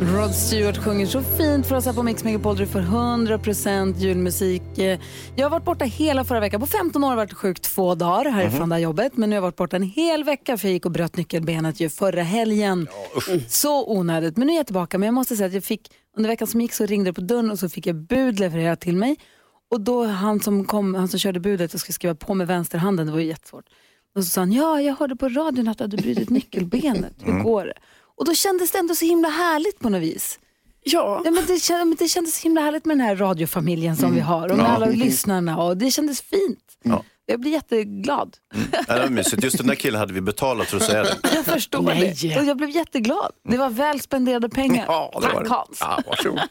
Rod Stewart sjunger så fint för oss här på Mix Megapol. Du får 100% julmusik. Eh, Jag har varit borta hela förra veckan. På 15 år har jag varit sjuk två dagar härifrån det här jobbet. Men nu har jag varit borta en hel vecka för jag gick och bröt nyckelbenet ju förra helgen. så onödigt. Men nu är jag tillbaka. Men jag måste säga att jag fick, under veckan som gick så ringde det på dörren och så fick jag bud levererat till mig. Och då han som, kom, han som körde budet, jag skulle skriva på med vänsterhanden, det var ju jättesvårt. Och så sa han, ja jag hörde på radion att du hade brutit nyckelbenet. Hur går det? Och då kändes det ändå så himla härligt på något vis. Ja. Ja, men det, kändes, men det kändes så himla härligt med den här radiofamiljen som vi har och med alla lyssnarna och det kändes fint. Ja. Jag blir jätteglad. Ja, det var mysigt. Just den där killen hade vi betalat för att säga det. Jag förstår Nej. det. Och jag blev jätteglad. Det var väl spenderade pengar. Ja, det var Tack det. Hans. Ja, varsågod.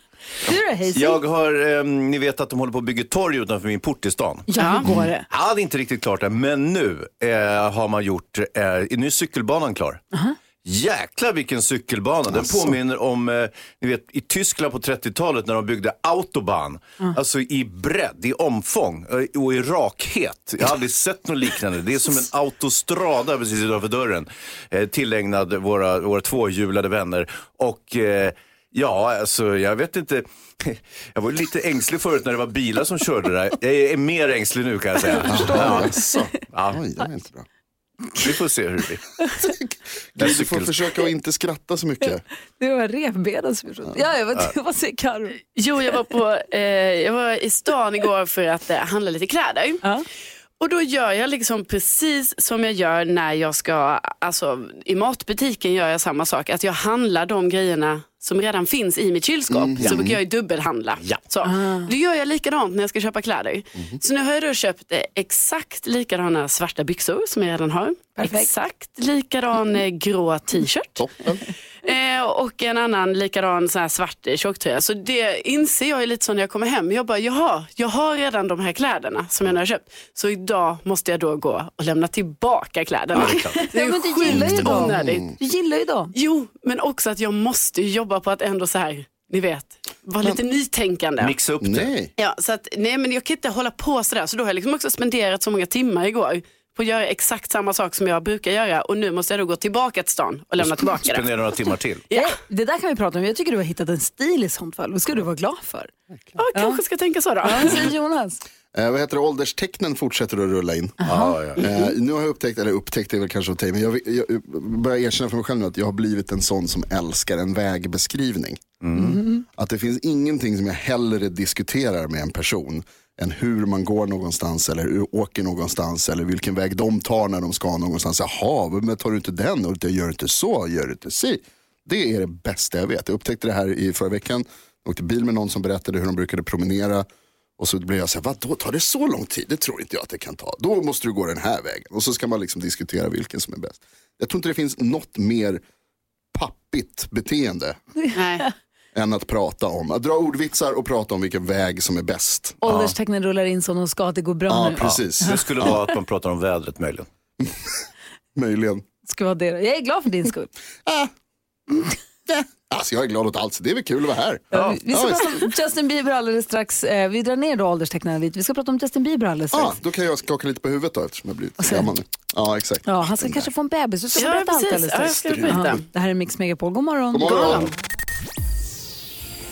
Du då Hayes? Jag har, eh, ni vet att de håller på att bygga torg utanför min port i stan. Ja, hur går det? Ja, det är inte riktigt klart än, men nu eh, har man gjort, eh, nu är cykelbanan klar. Jäklar vilken cykelbana. Den påminner om, eh, ni vet i Tyskland på 30-talet när de byggde autobahn. Alltså i bredd, i omfång eh, och i rakhet. Jag har aldrig sett något liknande. Det är som en autostrada precis utanför dörren. Eh, tillägnad våra, våra tvåhjulade vänner. Och eh, Ja, alltså jag vet inte. Jag var lite ängslig förut när det var bilar som körde där. Jag är mer ängslig nu kan jag säga. Ja, ja, Oj, det var inte bra. Vi får se hur det blir. Gud, du får försöka att inte skratta så mycket. Det var revbenen som gjorde Ja, jag vet, vad säger Carro? Jo, jag var, på, eh, jag var i stan igår för att eh, handla lite kläder. Ja. Och då gör jag liksom precis som jag gör när jag ska, alltså i matbutiken gör jag samma sak. Att jag handlar de grejerna som redan finns i mitt kylskåp. Så brukar jag ju dubbelhandla. Ja. Så. Då gör jag likadant när jag ska köpa kläder. Så nu har jag då köpt eh, exakt likadana svarta byxor som jag redan har. Perfekt. Exakt likadan eh, grå t-shirt. Eh, och en annan likadan så här svart eh, tjocktröja. Så det inser jag ju lite så när jag kommer hem. Jag bara, jaha, jag har redan de här kläderna som jag nu har köpt. Så idag måste jag då gå och lämna tillbaka kläderna. det är Ja, men du gillar ju sjukt onödigt. Du gillar ju dem. Jo, men också att jag måste jobba på att ändå så här, ni vet, vara lite nytänkande. Mixa upp det. Nej. Ja, så att, nej men jag kan inte hålla på sådär. Så då har jag liksom också spenderat så många timmar igår på att göra exakt samma sak som jag brukar göra. Och nu måste jag då gå tillbaka till stan och lämna tillbaka det. Spendera några timmar till. Ja, Det där kan vi prata om. Jag tycker du har hittat en stil i sånt fall. Det ska du vara glad för. ja, kanske ska tänka så då. Vad säger Jonas? Eh, vad heter det? Ålderstecknen fortsätter att rulla in. Ja, ja. Eh, nu har jag upptäckt, eller upptäckt är väl kanske att men jag, jag, jag börjar erkänna för mig själv nu att jag har blivit en sån som älskar en vägbeskrivning. Att det finns ingenting som jag hellre diskuterar med en person än hur man går någonstans eller hur åker någonstans eller vilken väg de tar när de ska någonstans. Jaha, men tar du inte den och gör inte så, gör inte si. Det är det bästa jag vet. Jag upptäckte det här i förra veckan. Jag åkte bil med någon som berättade hur de brukade promenera. Och så blev jag så här, vadå tar det så lång tid? Det tror inte jag att det kan ta. Då måste du gå den här vägen. Och så ska man liksom diskutera vilken som är bäst. Jag tror inte det finns något mer pappigt beteende Nej än att prata om, att dra ordvitsar och prata om vilken väg som är bäst. Ålderstecknen rullar in som de ska. att Det går bra Ja, nu. precis. Det skulle vara att man pratar om vädret möjligen. Möjligen. Ska vara det. Jag är glad för din skull. Alltså jag är glad åt allt, så det är väl kul att vara här. Vi- Vi ska Ja, prata om Justin Bieber alldeles strax. Eh, Vi drar ner då ålderstecknen lite. Vi ska prata om Justin Bieber alldeles strax. Ja, då kan jag skaka lite på huvudet då eftersom jag blivit sen- gammal nu. Ja, exakt. Ja, han ska kanske få en bebis. Du ska Ja, berätta allt precis. alldeles Ja, jag strax. Ja, Det här är Mix Megapol. God morgon. God morgon.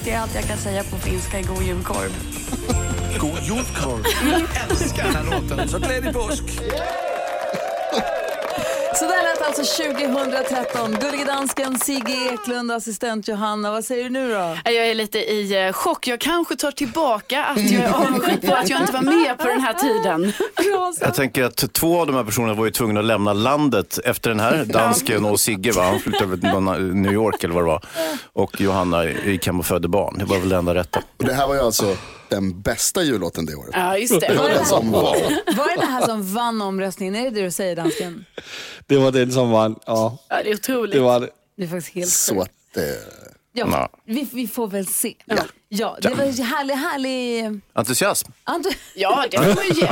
Det är allt jag kan säga på finska i god julkorv. God jordkorv. Älskar den här låten. Så glädje påsk. Så där lät alltså 2013. Gullige dansken, Sigge Eklund, assistent Johanna. Vad säger du nu då? Jag är lite i eh, chock. Jag kanske tar tillbaka att jag är avundsjuk på att jag inte var med på den här tiden. Jag tänker att två av de här personerna var ju tvungna att lämna landet efter den här. Dansken och Sigge, va? han flyttade till New York eller vad det var. Och Johanna gick hem och födde barn. Det var väl det enda rätta. Och det här var ju alltså den bästa jullåten det året. Ja, just Det det. var den som. Var det det här som vann omröstningen? Är det det du säger, dansken? Det var den som vann. Ja, Ja, det är otroligt. det var det. Det är faktiskt helt Så sjukt. att, eh, Ja. vi, vi får väl se. Ja, det var härlig, härlig... Entusiasm. Ant- Ja, det får man ju ge.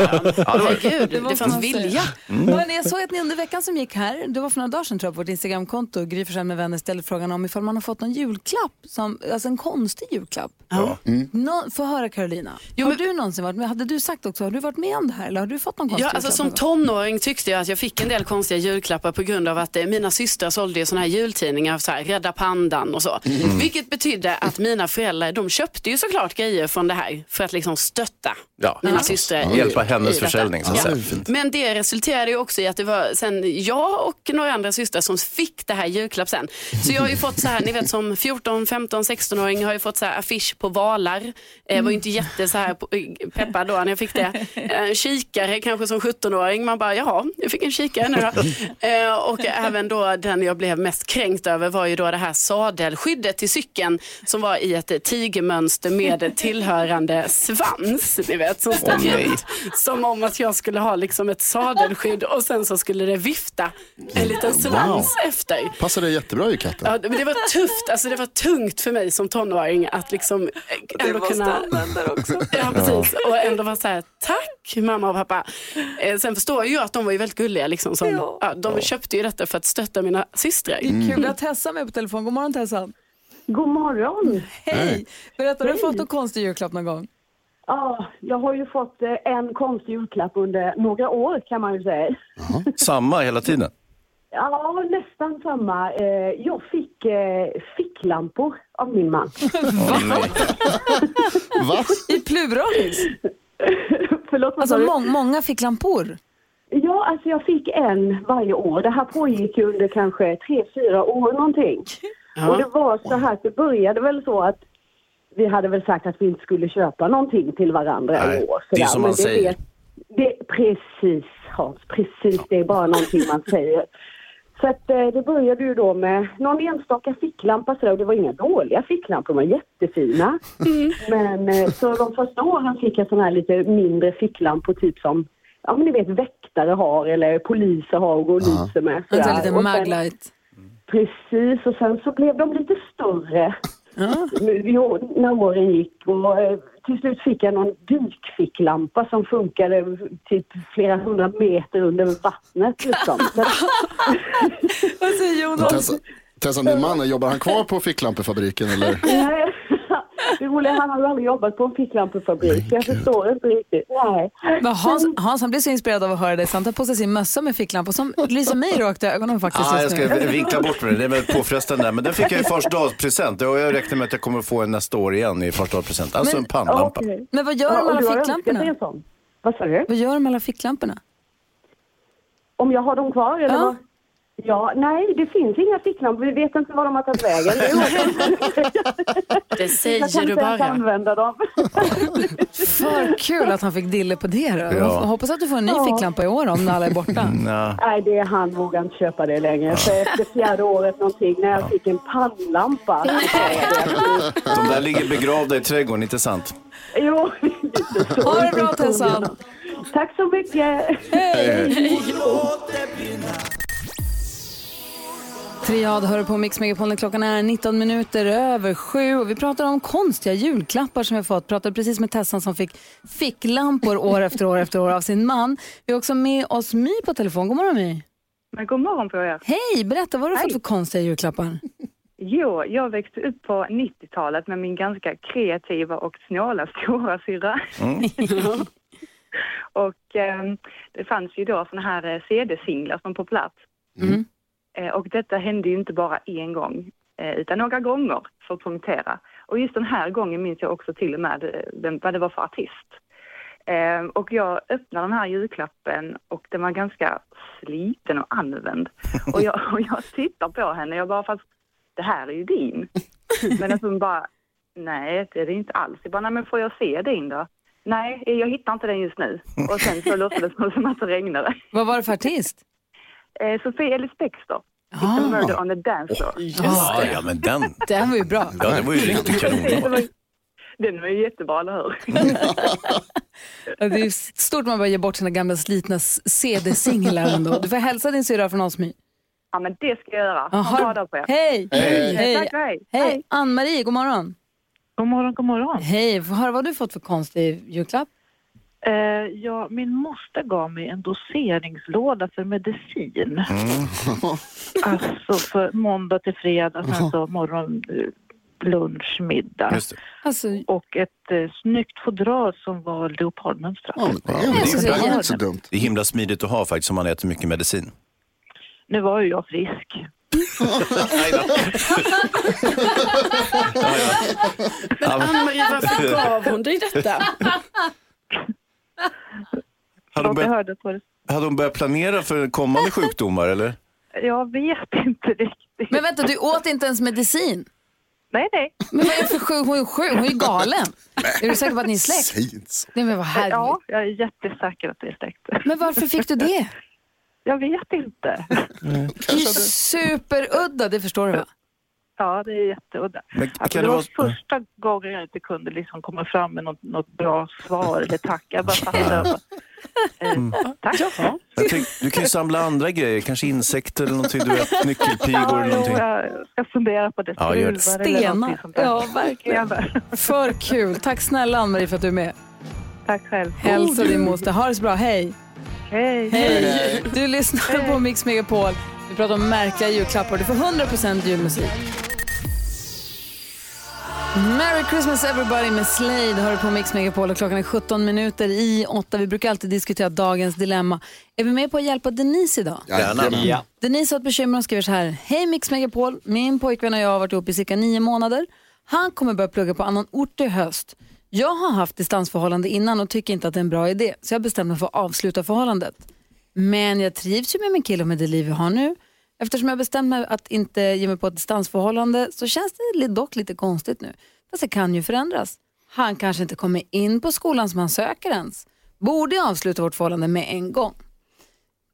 Herregud, Det var det fanns vilja. Hörrni, jag såg att ni under veckan som gick här, det var för några dagar sedan tror jag, på vårt Instagramkonto, Gry Forssell med vänner ställde frågan om ifall man har fått någon julklapp, som, alltså en konstig julklapp. Ja. Nå, få höra Carolina, Jo, har men- du någonsin varit med, hade du sagt också, har du varit med om det här eller har du fått någon konstig Ja, alltså julklapp som tonåring tyckte jag att jag fick en del konstiga julklappar på grund av att eh, mina systrar sålde ju såna här jultidningar, så här, Rädda Pandan och så. Vilket betydde att mina föräldrar, de köpte ju såklart grejer från det här för att liksom stötta Ja. mina systrar. i- Hjälpa hennes i försäljning så Ja. Men det resulterade ju också i att det var sen jag och några andra systrar som fick det här julklapp sen. Så jag har ju fått så här, ni vet som 14, 15, 16-åring har ju fått så här affisch på valar. Eh, var ju inte jätte så här på- eh, peppad då när jag fick det. Eh, kikare kanske som 17-åring. Man bara, jaha, jag fick en kikare nu då. Och även då den jag blev mest kränkt över var ju då det här sadelskyddet till cykeln som var i ett eh, tigermönster med tillhörande svans. Ni vet, som stack ut. Som om att jag skulle ha liksom ett sadelskydd och sen så skulle det vifta en liten svans efter. Passar det jättebra i katten. Ja, men det var tufft, alltså det var tungt för mig som tonåring att liksom ändå kunna... också. Ja, precis. Och ändå vara så här, tack mamma och pappa. Eh, sen förstår jag ju att de var ju väldigt gulliga. Liksom, som, ja. de köpte ju detta för att stötta mina systrar. Kul att Tessa med på telefon. God morgon Tessan. God morgon! Hej! Berätta, har du fått någon konstig julklapp någon gång? Ja, jag har ju fått eh, en konstig julklapp under några år kan man ju säga. Samma hela tiden. Ja, nästan samma. Eh, Jag fick eh, ficklampor av min man. Va? I pluralis? Förlåt, Alltså må- många ficklampor? Ja, alltså jag fick en varje år. Det här pågick ju under kanske tre, fyra år någonting. Och det var så här, det började väl så att vi hade väl sagt att vi inte skulle köpa någonting till varandra Nej, i år. det är som man Men säger. Det, precis Hans, precis. Det är bara någonting man säger. Så att eh, det började ju då med någon enstaka ficklampa sådär, och det var inga dåliga ficklampor, de var jättefina. Men eh, så de första åren fick jag sådana här lite mindre ficklampor typ som Ja men ni vet väktare har eller poliser har och går och lyser med. Sådär. sen- maglight. Precis, och sen så blev de lite större jo, när åren gick. Och, eh, till slut fick jag någon dykficklampa som funkade typ flera hundra meter under vattnet. Liksom. Vad säger Jonas? Tessa, Tessa, din man, jobbar han kvar på ficklampeffabriken eller? Det roliga är att han har aldrig jobbat på en ficklampefabrik, så jag förstår inte riktigt. Nej. Men Hans, Hans han blir så inspirerad av att höra dig så han tar på sig sin mössa med ficklampa som lyser mig rakt i ögonen faktiskt Ah, jag ska nu. vinkla bort med det, det är väldigt påfrestande. där. Men den fick jag i fars dagspresent och jag räknar med att jag kommer få en nästa år igen i fars dagspresent. Alltså en pannlampa. Okej. Men vad gör Ja, de med alla ficklamporna? Vad sa du? Vad gör de med alla ficklamporna? Om jag har dem kvar eller Ja. vad? Ja, nej, det finns inga ficklampor. Vi vet inte var de har tagit vägen. Det är osäkert. Det Jag kan säger du bara. använda dem. För kul att han fick dille på det då. Ja. Jag hoppas att du får en ny Ja. ficklampa i år om alla är borta. Nja. Nej, det är han vågar inte köpa det längre. Så efter fjärde året någonting, när jag fick en pannlampa. De där ligger begravda i trädgården, inte sant? Jo, lite så. Ha det bra Tessan! Tack så mycket. Triad hör på Mix Megapol klockan är 19 minuter över sju och vi pratar om konstiga julklappar som vi har fått. Pratade precis med Tessan som fick ficklampor år efter år efter år av sin man. Vi har också med oss My på telefon. God morgon My. Men god morgon på er. Hej, berätta vad har du fått för konstiga julklappar? Jo, jag växte upp på 90-talet med min ganska kreativa och snåla stora syrra. och eh, det fanns ju då såna här eh, CD-singlar som på plats. Mm. Eh, och detta hände ju inte bara en gång, eh, utan några gånger för att punktera. Och just den här gången minns jag också till och med eh, vem, vad det var för artist. Och jag öppnade den här julklappen och den var ganska sliten och använd. Och jag, och jag tittar på henne, jag bara fast det här är ju din. Men att hon bara, nej det är det inte alls. Jag bara, nej men får jag se din då? Nej, jag hittar inte den just nu. Och sen så låtsades det som att det regnade. Vad var det för artist? Sofie Ellis Bextor, It's a Ah, murder on the dance floor. Ja, ja, men den. den var ju bra. Ja, det var ju riktigt Det kanon. Den var ju jättebra, eller hur? Det är ju stort man bara ger bort sina gamla slitna CD-singlar ändå. Du får hälsa din syrra från oss My. Ja, men det ska jag göra. Ha en på er. Hej! Hej. Hej! Tack, hej. Hej! Hej. Ann-Marie, god morgon. God morgon, god morgon. Hej, få höra vad du fått för konstig julklapp. Eh, ja, min moster gav mig en doseringslåda för medicin. Alltså för måndag till fredag, sen så morgon, eh, lunch, middag. Det. Alltså, Och ett eh, snyggt fodral som var leopardmönstrat. Ja, det är, ska det är säga inte så dumt. Det är himla smidigt att ha faktiskt om man äter mycket medicin. Nu var ju jag frisk. Men Ann-Marie, varför gav hon dig detta? Hade hon, börjat, hörde på det. hade hon börjat planera för kommande sjukdomar eller? Jag vet inte riktigt. men vänta, du åt inte ens medicin? Nej, nej. Men vad är det för sjuk? Hon är sjuk, hon är galen. Är du säker på att ni är släkt? Nej men vad härligt. Ja, jag är jättesäker att det är släkt. Men varför fick du det? Jag vet inte. Det är ju superudda, det förstår du va? Ja, det är jätteudda. Men Alltså, det var vara... första gången jag inte kunde liksom komma fram med något, något bra svar eller tack. Jag bara fattade. Eh, tack. Jag tänk, du kan ju samla andra grejer, kanske insekter eller någonting, du vet, nyckelpigor Ja, eller någonting. jag ska fundera på det. Ja, gör det. Stenar. Ja, verkligen. För kul. Tack snälla Ann-Marie för att du är med. Tack själv. Hälsa din moster. Ha det så bra. Hej. Hej. Hej. Du lyssnar på Mix Megapol. Vi pratar om märkliga julklappar. Du får 100% julmusik. Merry Christmas everybody med Slade hör på Mix Megapol och klockan är 17 minuter i 8. Vi brukar alltid diskutera dagens dilemma. Är vi med på att hjälpa Denise idag? Jajamän. Ja. Denise har ett bekymmer och skriver så här. Hej Mix Megapol, min pojkvän och jag har varit ihop i cirka nio månader. Han kommer börja plugga på annan ort i höst. Jag har haft distansförhållande innan och tycker inte att det är en bra idé, så jag bestämde mig för att avsluta förhållandet. Men jag trivs ju med min kille och med det liv vi har nu. Eftersom jag bestämt mig att inte ge mig på ett distansförhållande så känns det dock lite konstigt nu. Fast det kan ju förändras. Han kanske inte kommer in på skolan som han söker ens. Borde jag avsluta vårt förhållande med en gång?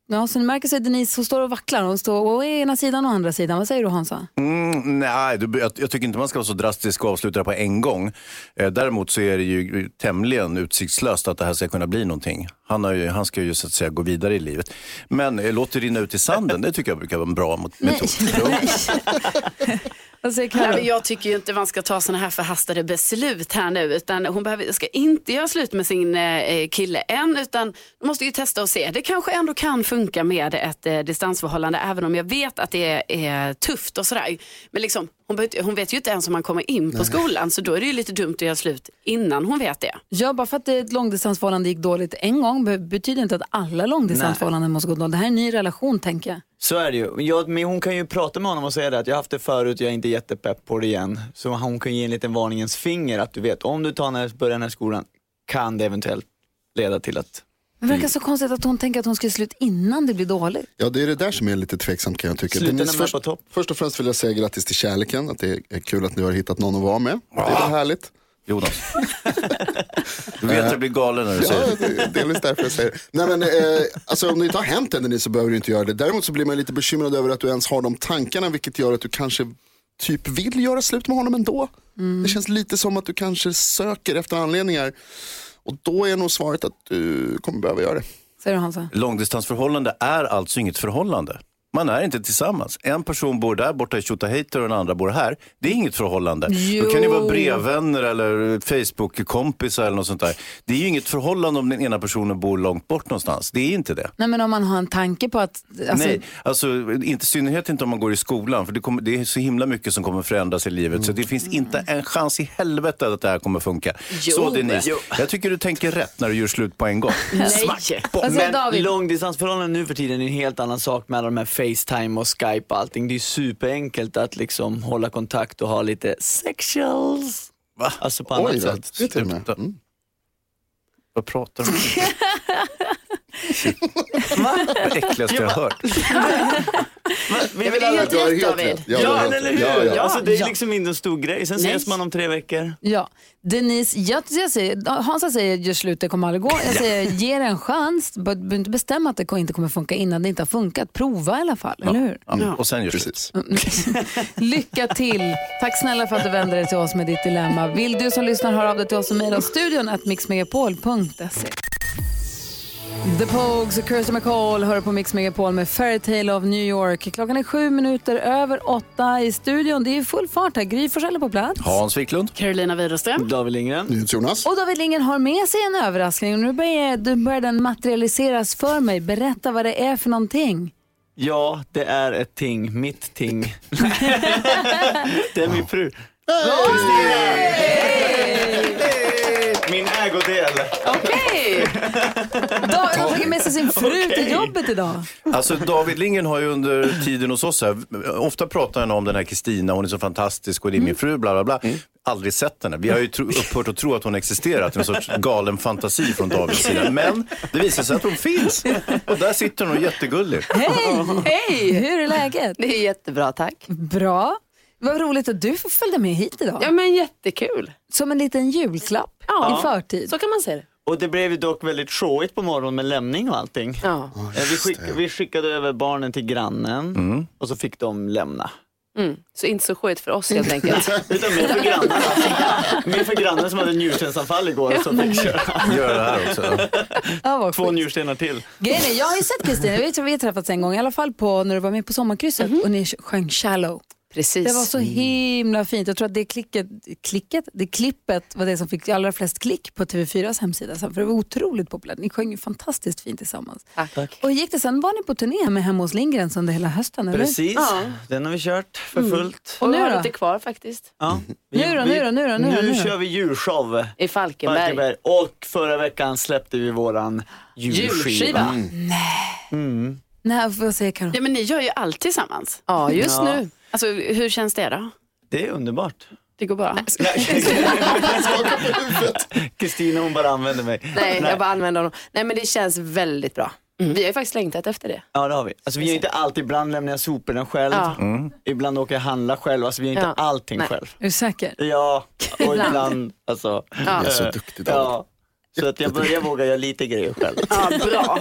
Ja, så ni märker sig Denise, hon står och vacklar. Hon står å ena sidan och andra sidan. Vad säger du Hansa? Mm, nej, du, jag, jag tycker inte man ska vara så drastisk och avsluta det på en gång. Eh, däremot så är det ju tämligen utsiktslöst att det här ska kunna bli någonting. Han, har ju, han ska ju så att säga gå vidare i livet. Men eh, låt det rinna ut i sanden, det tycker jag brukar vara en bra metod. Nej, Alltså, Nej, jag tycker ju inte man ska ta sådana här förhastade beslut här nu. Utan hon behöver, ska inte göra slut med sin eh, eh kille än. Utan hon måste ju testa och se. Det kanske ändå kan funka med ett eh, distansförhållande. Även om jag vet att det är, är tufft och sådär. Men liksom, hon, hon vet ju inte ens om man kommer in på skolan. Så då är det ju lite dumt att göra slut innan hon vet det. Ja, bara för att ett långdistansförhållande gick dåligt en gång be- betyder inte att alla långdistansförhållanden måste gå dåligt. Det här är en ny relation tänker jag. Så är det ju. Jag, men hon kan ju prata med honom och säga det att jag har haft det förut, jag är inte jättepepp på det igen. Så hon kan ge en liten varningens finger att du vet, om du tar när, börjar den här skolan kan det eventuellt leda till att det verkar så konstigt att hon tänker att hon ska slut innan det blir dåligt. Ja, det är det där som är lite tveksamt kan jag tycka. Är först, på topp. först och främst vill jag säga grattis till kärleken, att det är kul att ni har hittat någon att vara med. Det är härligt. Jonas. Du vet att jag blir galen när du säger Ja, det. det är delvis därför jag säger det. Nej, men, eh, alltså, om det inte har hänt än Denise, så behöver du inte göra det. Däremot så blir man lite bekymrad över att du ens har de tankarna vilket gör att du kanske typ vill göra slut med honom ändå. Det känns lite som att du kanske söker efter anledningar. Och då är nog svaret att du kommer behöva göra det. Säger du Hansa? Långdistansförhållande är alltså inget förhållande. Man är inte tillsammans. En person bor där borta i Tjotahejter och den andra bor här. Det är inget förhållande. Då kan ni vara Jo. brevvänner eller Facebook-kompisar eller något sånt där. Det är ju inget förhållande om den ena personen bor långt bort någonstans. Det är inte det. Nej men om man har en tanke på att... Alltså, Nej, alltså inte i synnerhet inte om man går i skolan. För det, kommer, det är så himla mycket som kommer förändras i livet. Så det finns inte en chans i helvete att det här kommer funka. Jo. Så Denise, Jo. jag tycker du tänker rätt när du gör slut på en gång. Nej. Vad säger Men långdistansförhållanden nu för tiden är en helt annan sak med alla de här Facetime och Skype och allting. Det är superenkelt att liksom hålla kontakt och ha lite sexuals. Va? Alltså på annat Oj då, sätt. det till och med. Sluta. Mm. Vad pratar du om? Det äckligaste jag har hört. Men, Ja, men det är helt Du har helt David. rätt. Ja, Ja, du helt eller hur? Ja, ja. Alltså, det är Ja. liksom inte en stor grej. Sen Nej. ses man om tre veckor. Ja, Denise, jag, jag säger, Hansa säger gör slut, det kommer aldrig gå. Jag säger ge det en chans. Be- Behöver inte bestämma att det inte kommer funka innan det inte har funkat. Prova i alla fall, eller hur? Ja, och sen gör slut. Precis. Lycka till. Tack snälla för att du vände dig till oss med ditt dilemma. Vill du som lyssnar höra av dig till oss och mejla studion att mixmegapol.se. The Pogues och Kirsty McCall hör på Mix Megapol med Fairytale of New York. Klockan är sju minuter över åtta i studion. Det är full fart här. Gry Forssell på plats. Hans Wiklund. Carolina Widerström. David Lindgren. Jonas. Och David Lindgren har med sig en överraskning. Och nu börjar, börjar den materialiseras för mig. Berätta vad det är för någonting. Ja, det är ett ting, mitt ting. det är min fru. Min ägodel. Okej! David har tagit med sig sin fru till jobbet idag. Alltså David Lindgren har ju under tiden hos oss här, ofta pratar han om den här Kristina, hon är så fantastisk och det är min fru, bla bla bla. Aldrig sett henne. Vi har ju upphört att tro att hon existerat, en sorts galen fantasi från Davids sida. Men det visar sig att hon finns. Och där sitter hon och är jättegullig. Hej! Hej! Hur är läget? Det är jättebra, tack. Bra. Vad roligt att du får följa med hit idag. Ja, men jättekul. Som en liten julklapp Ja. i förtid. Så kan man säga det. Och det blev ju dock väldigt showigt på morgonen med lämning och allting. Ja. Eh, vi, skick, vi skickade över barnen till grannen och så fick de lämna. Mm. Så inte så skit för oss helt enkelt. Utan mer för grannen. Mer för grannen som hade njurstensanfall igår som fick köra Gör det här också. Ja, två njurstenar till. Grejen är, jag har ju sett Kristina, vi vi har träffats en gång, i alla fall på när du var med på Sommarkrysset och ni sjöng Shallow. Precis. Det var så himla fint. Jag tror att det klicket, klicket, det klippet var det som fick allra flest klick på TV4s hemsida. sen, För det var otroligt populärt. Ni sjöng ju fantastiskt fint tillsammans. Tack. Och gick det sen? Var ni på turné med Hemma hos Lindgrens under hela hösten? Eller? Precis, Ja. den har vi kört för fullt. Och nu nu har lite kvar faktiskt. Ja. Vi- Nu då, vi- nu då, nu då, nu då, nu kör vi djurshow. I Falkenberg. Falkenberg. Och förra veckan släppte vi våran julskiva. Julskiva. Mm. Nej, får jag säga Karo? Ja, men ni gör ju allt tillsammans. Ja, just Ja. nu. Alltså, hur känns det då? Det är underbart. Det går bra? Kristina hon bara använder mig. Nej, jag bara använder honom. Nej, men det känns väldigt bra. Vi har ju faktiskt längtat efter det. Ja det har vi. Alltså vi gör inte allt, ibland lämnar jag soporna själv. Ja. Ibland åker jag handla själv, alltså vi gör inte Ja. allting Nej. själv. Är du säker? Ja, och ibland alltså. Ja. Det är så eh, duktig David. Ja. Så att jag börjar våga göra lite grejer själv. Ja, bra.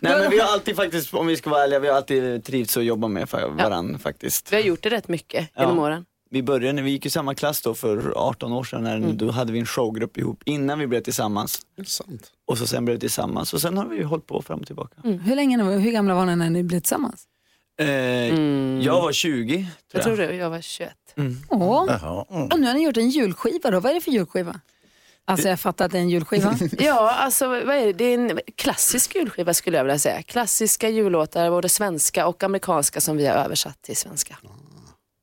Nej men vi har alltid faktiskt, om vi ska vara ärliga, vi har alltid trivts att jobba med varandra faktiskt. Vi har gjort det rätt mycket Ja. genom åren. Vi började, när vi gick i samma klass då för 18 år sedan, när, Mm. då hade vi en showgrupp ihop innan vi blev tillsammans. Sant. Och så sen blev vi tillsammans och sen har vi ju hållit på fram och tillbaka. Mm. Hur, länge, hur gamla var ni när ni blev tillsammans? Eh, Jag var 20 tror Jag jag. tror det, jag var 21. Åh. Jaha. Mm. Och nu har ni gjort en julskiva då. Vad är det för julskiva? Alltså jag fattar att det är en julskiva. Ja, alltså vad är det? Det är en klassisk julskiva skulle jag vilja säga. Klassiska jullåtar, både svenska och amerikanska som vi har översatt till svenska.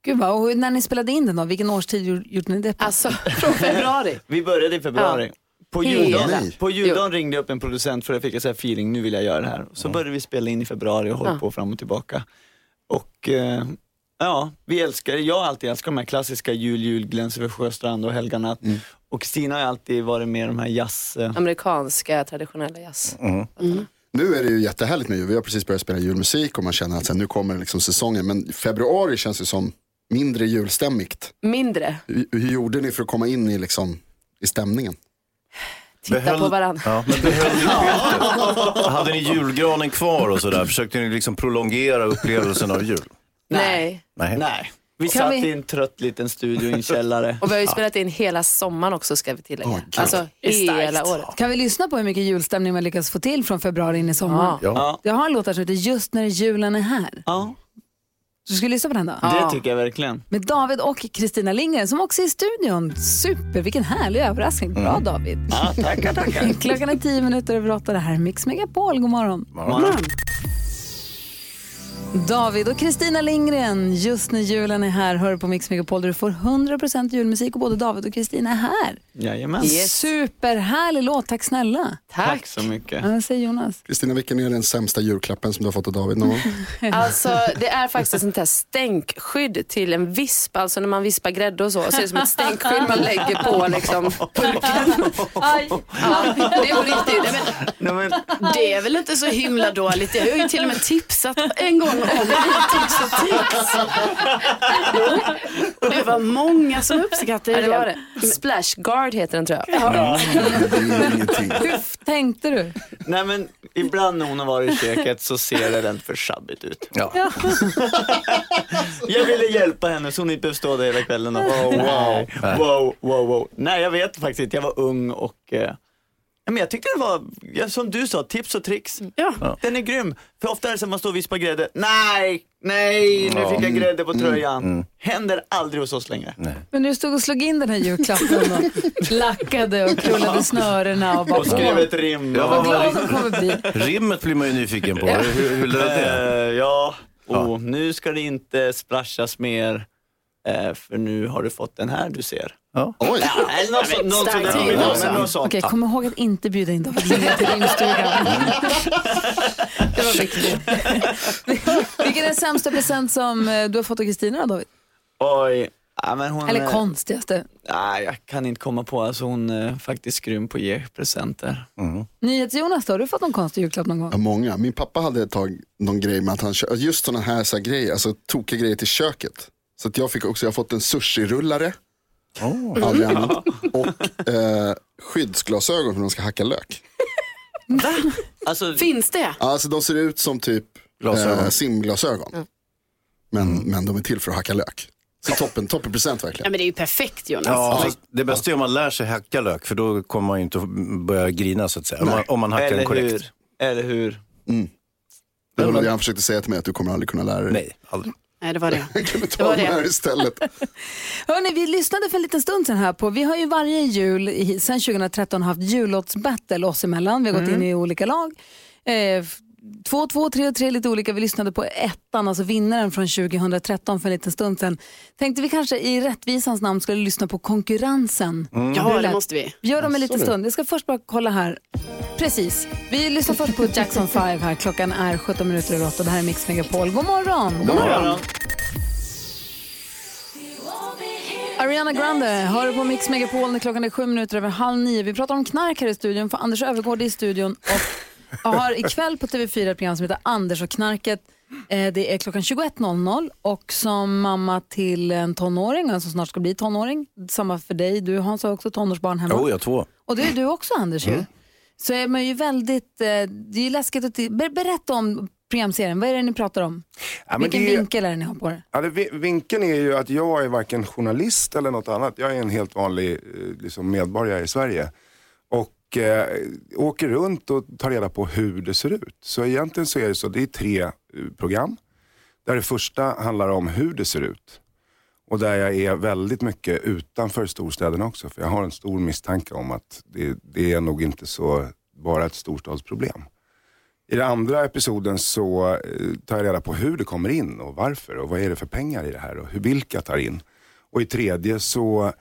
Gud vad, och när ni spelade in den då, vilken årstid gjorde ni det på? Alltså från februari. Vi började i februari. På Hela. juldagen, på juldagen ringde jag upp en producent för jag fick en feeling, nu vill jag göra det här. Så började vi spela in i februari och hållit Ja. på fram och tillbaka. Och eh, ja, vi älskar, jag har alltid älskat de här klassiska jul, jul, över sjöstrand och helga natt. Och Kristina har ju alltid varit med i de här jazz... Eh, Amerikanska traditionella jazz. Nu är det ju jättehärligt med jul. Vi har precis börjat spela julmusik och man känner att sen, nu kommer liksom säsongen. Men februari känns ju som mindre julstämmigt. Mindre. Hur, hur gjorde ni för att komma in i, liksom, i stämningen? Titta på varandra. Ja, men behöll pyntet? Hade ni julgranen kvar och sådär? Försökte ni liksom prolongera upplevelsen av jul? Nej. Nej. nej, vi Kan satt vi- i en trött liten studio i en källare. Och vi har ju spelat in hela sommaren också ska vi tillägga. Gud. alltså hela året. Kan vi lyssna på hur mycket julstämning man lyckas få till från februari in i sommaren? Ja. Ja, Jag har en låt här som heter Just när julen är här. ja, Så ska vi lyssna på den då? det tycker jag verkligen. Med David och Kristina Lindgren som också är i studion. Super, vilken härlig överraskning. Bra David. Ja, tackar, tackar. Klockan är tio minuter över åtta. Det här är Mix Megapol. God morgon. David och Kristina Lindgren, just när julen är här, hör på Mix Megapol där du får 100% julmusik och både David och Kristina är här. Jajamän. Superhärlig låt, tack snälla. Tack så mycket. Ja, säger Jonas. Kristina, vilken är den sämsta julklappen som du har fått av David någon? Alltså det är faktiskt ett sånt här stänkskydd till en visp. Alltså när man vispar grädde och så. Så är det som ett stänkskydd man lägger på liksom purken. Aj. Ja, det är på riktigt. Det är väl inte så himla dåligt. Jag har ju till och med tipsat en gång och det var många som uppskattade ja, det var det. Splash Guard heter den tror jag. Ingenting. Hur tänkte du? nej men ibland när hon har varit i köket så ser det rent för sjabbigt ut. Ja. Jag ville hjälpa henne så hon inte behövde stå där hela kvällen och wow, wow, wow, wow, wow. Nej jag vet faktiskt inte, jag var ung och eh, Ja, Men jag tyckte det var, ja, som du sa, tips och tricks. Ja. Den är grym. För ofta är det så att man står och vispar grädde. Nej, nej, nu fick jag grädde på tröjan. Händer aldrig hos oss längre. Men du stod och slog in den här julklappen och lackade och krullade snörena och bara... Och skrev ett rim. Ja, Vad glad var de kommer bli. Rimmet blir man ju nyfiken på. Hur, hur löd det? Eh, ja, och nu ska det inte splashas mer. eh, för nu har du fått den här du ser. Ja. Oj, Ja, eller något sånt. Något sånt. starkt där. också. Men något sånt. Okej, kom ihåg att inte bjuda in David Lindgren till rimstugan. Det var viktigt. Vilken är den sämsta present som eh, du har fått av Kristina då, David? Oj. Ja, men hon, Eller eh, konstigaste? Nej, jag kan inte komma på. Alltså, hon är faktiskt grym på att ge presenter. NyhetsJonas då, har du fått någon konstig julklapp någon gång? Ja, många. Min pappa hade ett tag någon grej med att han just sådana här, så här grejer, alltså tokiga grejer till köket. Så att jag fick också, jag har fått en sushi-rullare. Aldrig använt. Och eh, skyddsglasögon för när man ska hacka lök. Alltså, Finns det? Ja, Alltså de ser ut som typ Glasögon. eh, simglasögon. Men, men de är till för att hacka lök. Så toppen, toppen present Ja, verkligen. men det är ju perfekt Jonas. Ja, fast det bästa är om man lär sig hacka lök för då kommer man ju inte att börja grina så att säga. Om man, om man hackar den eller korrekt. hur? Eller hur? Det var det han försökte säga till mig, att du kommer aldrig kunna lära dig. Nej, aldrig. Nej, det var det. Kunde Det ta var den det. här istället. Hörrni, vi lyssnade för en liten stund sedan här på, vi har ju varje jul i- sedan 2013 haft jullåtsbattle oss emellan. Vi har gått in i olika lag. Eh, f- Två, två, tre och tre lite olika. Vi lyssnade på ettan, alltså vinnaren från 2013 för en liten stund sedan. Tänkte vi kanske i rättvisans namn skulle lyssna på konkurrensen. Ja, Hur det måste vi. Vi gör dem en liten stund. Jag ska först bara kolla här. Precis. Vi lyssnar först på Jackson 5 här. Klockan är 17 minuter över 8. Det här är Mix Megapol. God morgon! God morgon. Ariana Grande hör på Mix Megapol när klockan är sju minuter över halv nio. Vi pratar om knark här i studion för Anders Övergård är i studion och har ikväll på TV4 ett program som heter Anders och knarket. Eh, Det är klockan 21.00 och som mamma till en tonåring, alltså snart ska bli tonåring, samma för dig, du Hans har också tonårsbarn hemma. Jo, jag två. Och det är du också Anders ju. Så är man ju väldigt, eh, det är ju läskigt att, ber- berätta om programserien, vad är det ni pratar om? Ja, Vilken är- vinkel är det ni har på det? Ja, det, vi- vinkeln är ju att jag är varken journalist eller något annat. Jag är en helt vanlig eh, liksom, medborgare i Sverige. Och eh, åker runt och tar reda på hur det ser ut. Så egentligen så är det så, det är tre eh, program. Där det första handlar om hur det ser ut. Och där jag är väldigt mycket utanför storstäderna också. För jag har en stor misstanke om att det, det är nog inte så bara ett storstadsproblem. I den andra episoden så eh, tar jag reda på hur det kommer in och varför och vad är det för pengar i det här och hur, vilka tar in. Och i tredje så,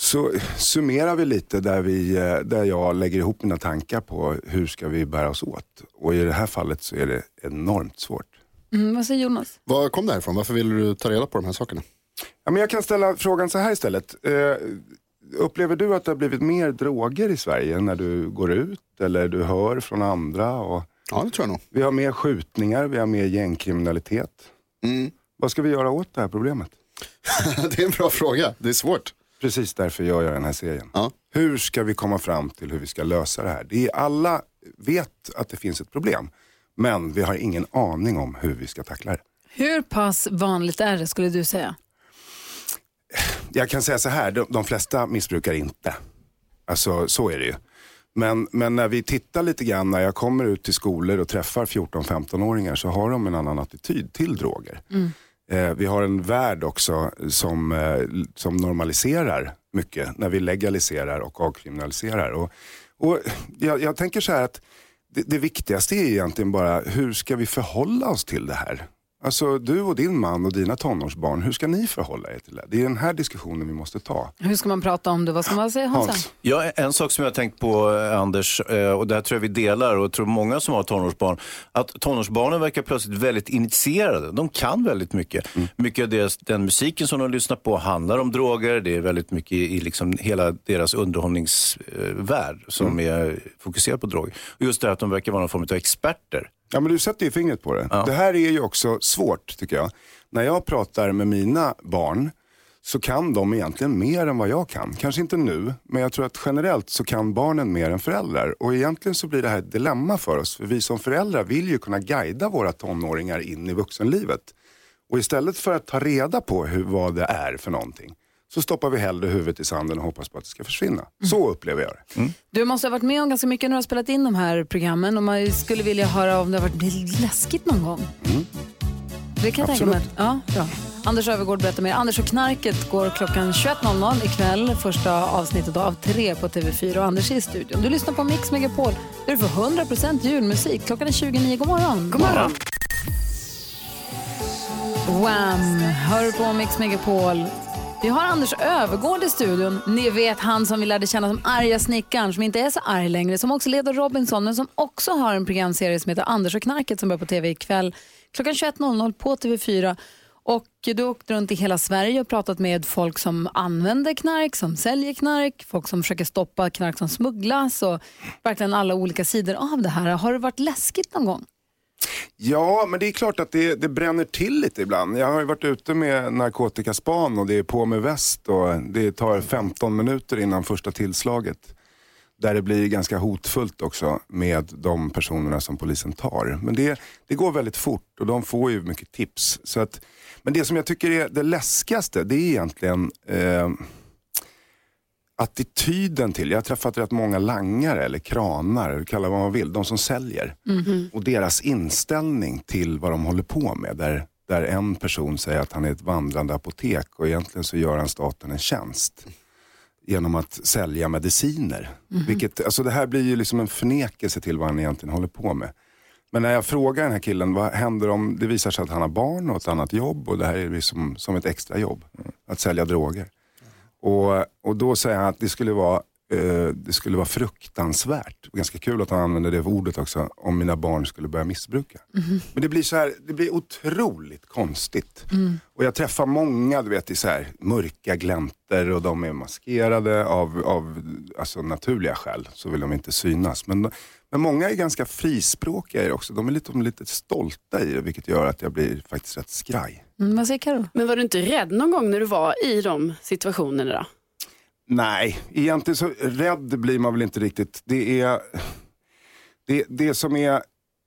så summerar vi lite där, vi, eh, där jag lägger ihop mina tankar på hur ska vi bära oss åt. Och i det här fallet så är det enormt svårt. Mm, vad säger Jonas? Var kom det här ifrån? Varför vill du ta reda på de här sakerna? Ja, men jag kan ställa frågan så här istället. Eh, upplever du att det har blivit mer droger i Sverige när du går ut eller du hör från andra? Och Ja, det tror jag nog. vi har mer skjutningar, vi har mer gängkriminalitet. Mm. Vad ska vi göra åt det här problemet? det är en bra fråga. Det är svårt. Precis därför gör jag den här serien. Ja. Hur ska vi komma fram till hur vi ska lösa det här? Det är, alla vet att det finns ett problem. Men vi har ingen aning om hur vi ska tackla det. Hur pass vanligt är det skulle du säga? Jag kan säga så här, de, de flesta missbrukar inte. Alltså så är det ju. Men, men när vi tittar lite grann, när jag kommer ut till skolor och träffar 14-15-åringar så har de en annan attityd till droger. Eh, vi har en värld också som, eh, som normaliserar mycket när vi legaliserar och avkriminaliserar. Och, och jag, jag tänker så här att det, det viktigaste är egentligen bara hur ska vi förhålla oss till det här? Alltså du och din man och dina tonårsbarn, hur ska ni förhålla er till det? Det är den här diskussionen vi måste ta. Hur ska man prata om det? Vad ska man säga Hansa? Hans. Ja, en sak som jag har tänkt på, eh, Anders, eh, och det här tror jag vi delar och jag tror många som har tonårsbarn, att tonårsbarnen verkar plötsligt väldigt initierade. De kan väldigt mycket. Mycket av deras, den musiken som de lyssnar på handlar om droger. Det är väldigt mycket i, liksom hela deras underhållningsvärld som är fokuserad på droger. Och just det här att de verkar vara någon form av experter. Ja men du sätter ju fingret på det. Ja. Det här är ju också svårt tycker jag. När jag pratar med mina barn så kan de egentligen mer än vad jag kan. Kanske inte nu, men jag tror att generellt så kan barnen mer än föräldrar. Och egentligen så blir det här ett dilemma för oss. För vi som föräldrar vill ju kunna guida våra tonåringar in i vuxenlivet. Och istället för att ta reda på hur, vad det är för någonting så stoppar vi hellre huvudet i sanden och hoppas på att det ska försvinna. Så upplever jag det. Du måste ha varit med om ganska mycket när du har spelat in de här programmen och man skulle vilja höra om det har varit blivit läskigt någon gång. Det kan jag tänka mig. Ja, bra. Anders Övergård berättar mer. Anders och knarket går klockan 21.00 ikväll. Första avsnittet av tre på TV4 och Anders är i studion. Du lyssnar på Mix Megapol där du får 100% julmusik. Klockan är 29. God morgon. God morgon. Wham! Hör på Mix Megapol. Vi har Anders Övergård i studion. Ni vet han som vi lärde känna som arga snickaren som inte är så arg längre, som också leder Robinson men som också har en programserie som heter Anders och knarket som börjar på TV ikväll klockan 21.00 på TV4. Och du har åkt runt i hela Sverige och pratat med folk som använder knark, som säljer knark, folk som försöker stoppa knark som smugglas och verkligen alla olika sidor av det här. Har det varit läskigt någon gång? Ja, men det är klart att det, det bränner till lite ibland. Jag har ju varit ute med narkotikaspan och det är på med väst och det tar 15 minuter innan första tillslaget. Där det blir ganska hotfullt också med de personerna som polisen tar. Men det, det går väldigt fort och de får ju mycket tips. Så att, men det som jag tycker är det läskigaste, det är egentligen eh, attityden till, jag har träffat rätt många langare eller kranar, kalla vad man vill, de som säljer. Och deras inställning till vad de håller på med. Där, där en person säger att han är ett vandrande apotek och egentligen så gör han staten en tjänst. Genom att sälja mediciner. Vilket, alltså det här blir ju liksom en förnekelse till vad han egentligen håller på med. Men när jag frågar den här killen, vad händer om det visar sig att han har barn och ett annat jobb och det här är liksom som ett extra jobb. Att sälja droger. Och, och då säger han att det skulle vara, eh, det skulle vara fruktansvärt. Ganska kul att han använder det ordet också, om mina barn skulle börja missbruka. Men det blir så här, det blir otroligt konstigt. Och jag träffar många, du vet, i så här mörka gläntor och de är maskerade av, av alltså, naturliga skäl, så vill de inte synas. Men, men många är ganska frispråkiga i det också. De är lite, de är lite stolta i det, vilket gör att jag blir faktiskt rätt skraj. Mm, vad säger Karo? Men var du inte rädd någon gång när du var i de situationerna då? Nej, egentligen så rädd blir man väl inte riktigt. Det är det, det som är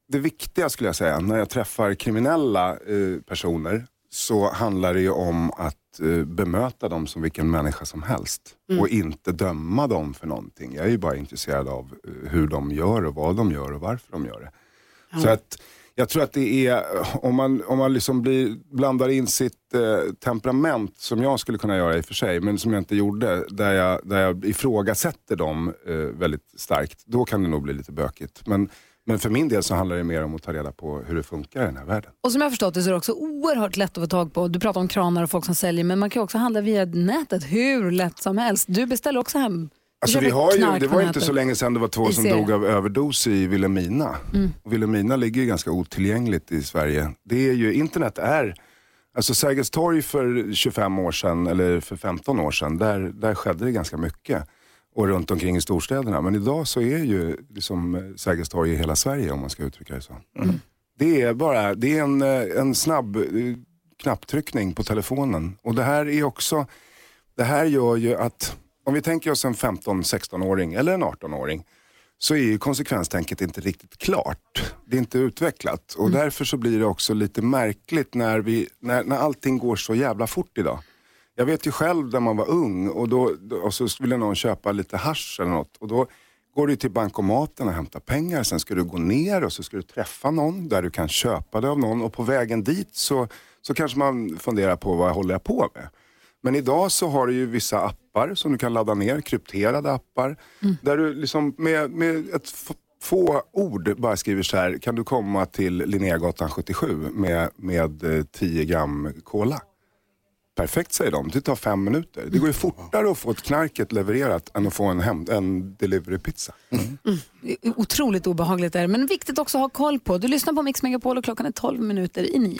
det viktiga skulle jag säga, när jag träffar kriminella eh, personer så handlar det ju om att eh, bemöta dem som vilken människa som helst. Och inte döma dem för någonting. Jag är ju bara intresserad av eh, hur de gör och vad de gör och varför de gör det. Så att jag tror att det är, om man, om man liksom blir, blandar in sitt eh, temperament, som jag skulle kunna göra i och för sig, men som jag inte gjorde, där jag, där jag ifrågasätter dem eh, väldigt starkt, då kan det nog bli lite bökigt. Men, men för min del så handlar det mer om att ta reda på hur det funkar i den här världen. Och som jag förstått det så är det också oerhört lätt att få tag på. Du pratar om kranar och folk som säljer, men man kan också handla via nätet hur lätt som helst. Du beställer också hem. Alltså vi har ju, det var inte så länge sedan det var två som dog av överdos i Vilhelmina. Och Vilhelmina ligger ju ganska otillgängligt i Sverige. Det är ju, internet är, alltså Sergels torg för 25 år sedan, eller för 15 år sedan, där, där skedde det ganska mycket. Och runt omkring i storstäderna. Men idag så är ju liksom eh, Sergels torg i hela Sverige om man ska uttrycka det så. Det är bara, det är en, eh, en snabb eh, knapptryckning på telefonen. Och det här är också, det här gör ju att, om vi tänker oss en 15-16-åring eller en 18-åring, så är ju konsekvenstänket inte riktigt klart. Det är inte utvecklat och därför så blir det också lite märkligt när, vi, när, när allting går så jävla fort idag. Jag vet ju själv när man var ung och, då, och så ville någon köpa lite hasch eller något och då går du till bankomaten och hämtar pengar. Sen ska du gå ner och så ska du träffa någon där du kan köpa det av någon och på vägen dit så, så kanske man funderar på vad håller jag på med. Men idag så har du ju vissa appar som du kan ladda ner, krypterade appar. Där du liksom med, med ett få ord bara skriver så här, kan du komma till Linnégatan 77 med, med eh, 10 gram cola? Perfekt säger de, det tar fem minuter. Det går ju fortare att få ett knarket levererat än att få en, hem, en deliverypizza. Otroligt obehagligt är det, men viktigt också att ha koll på. Du lyssnar på Mix Megapol och klockan är 12 minuter i nio.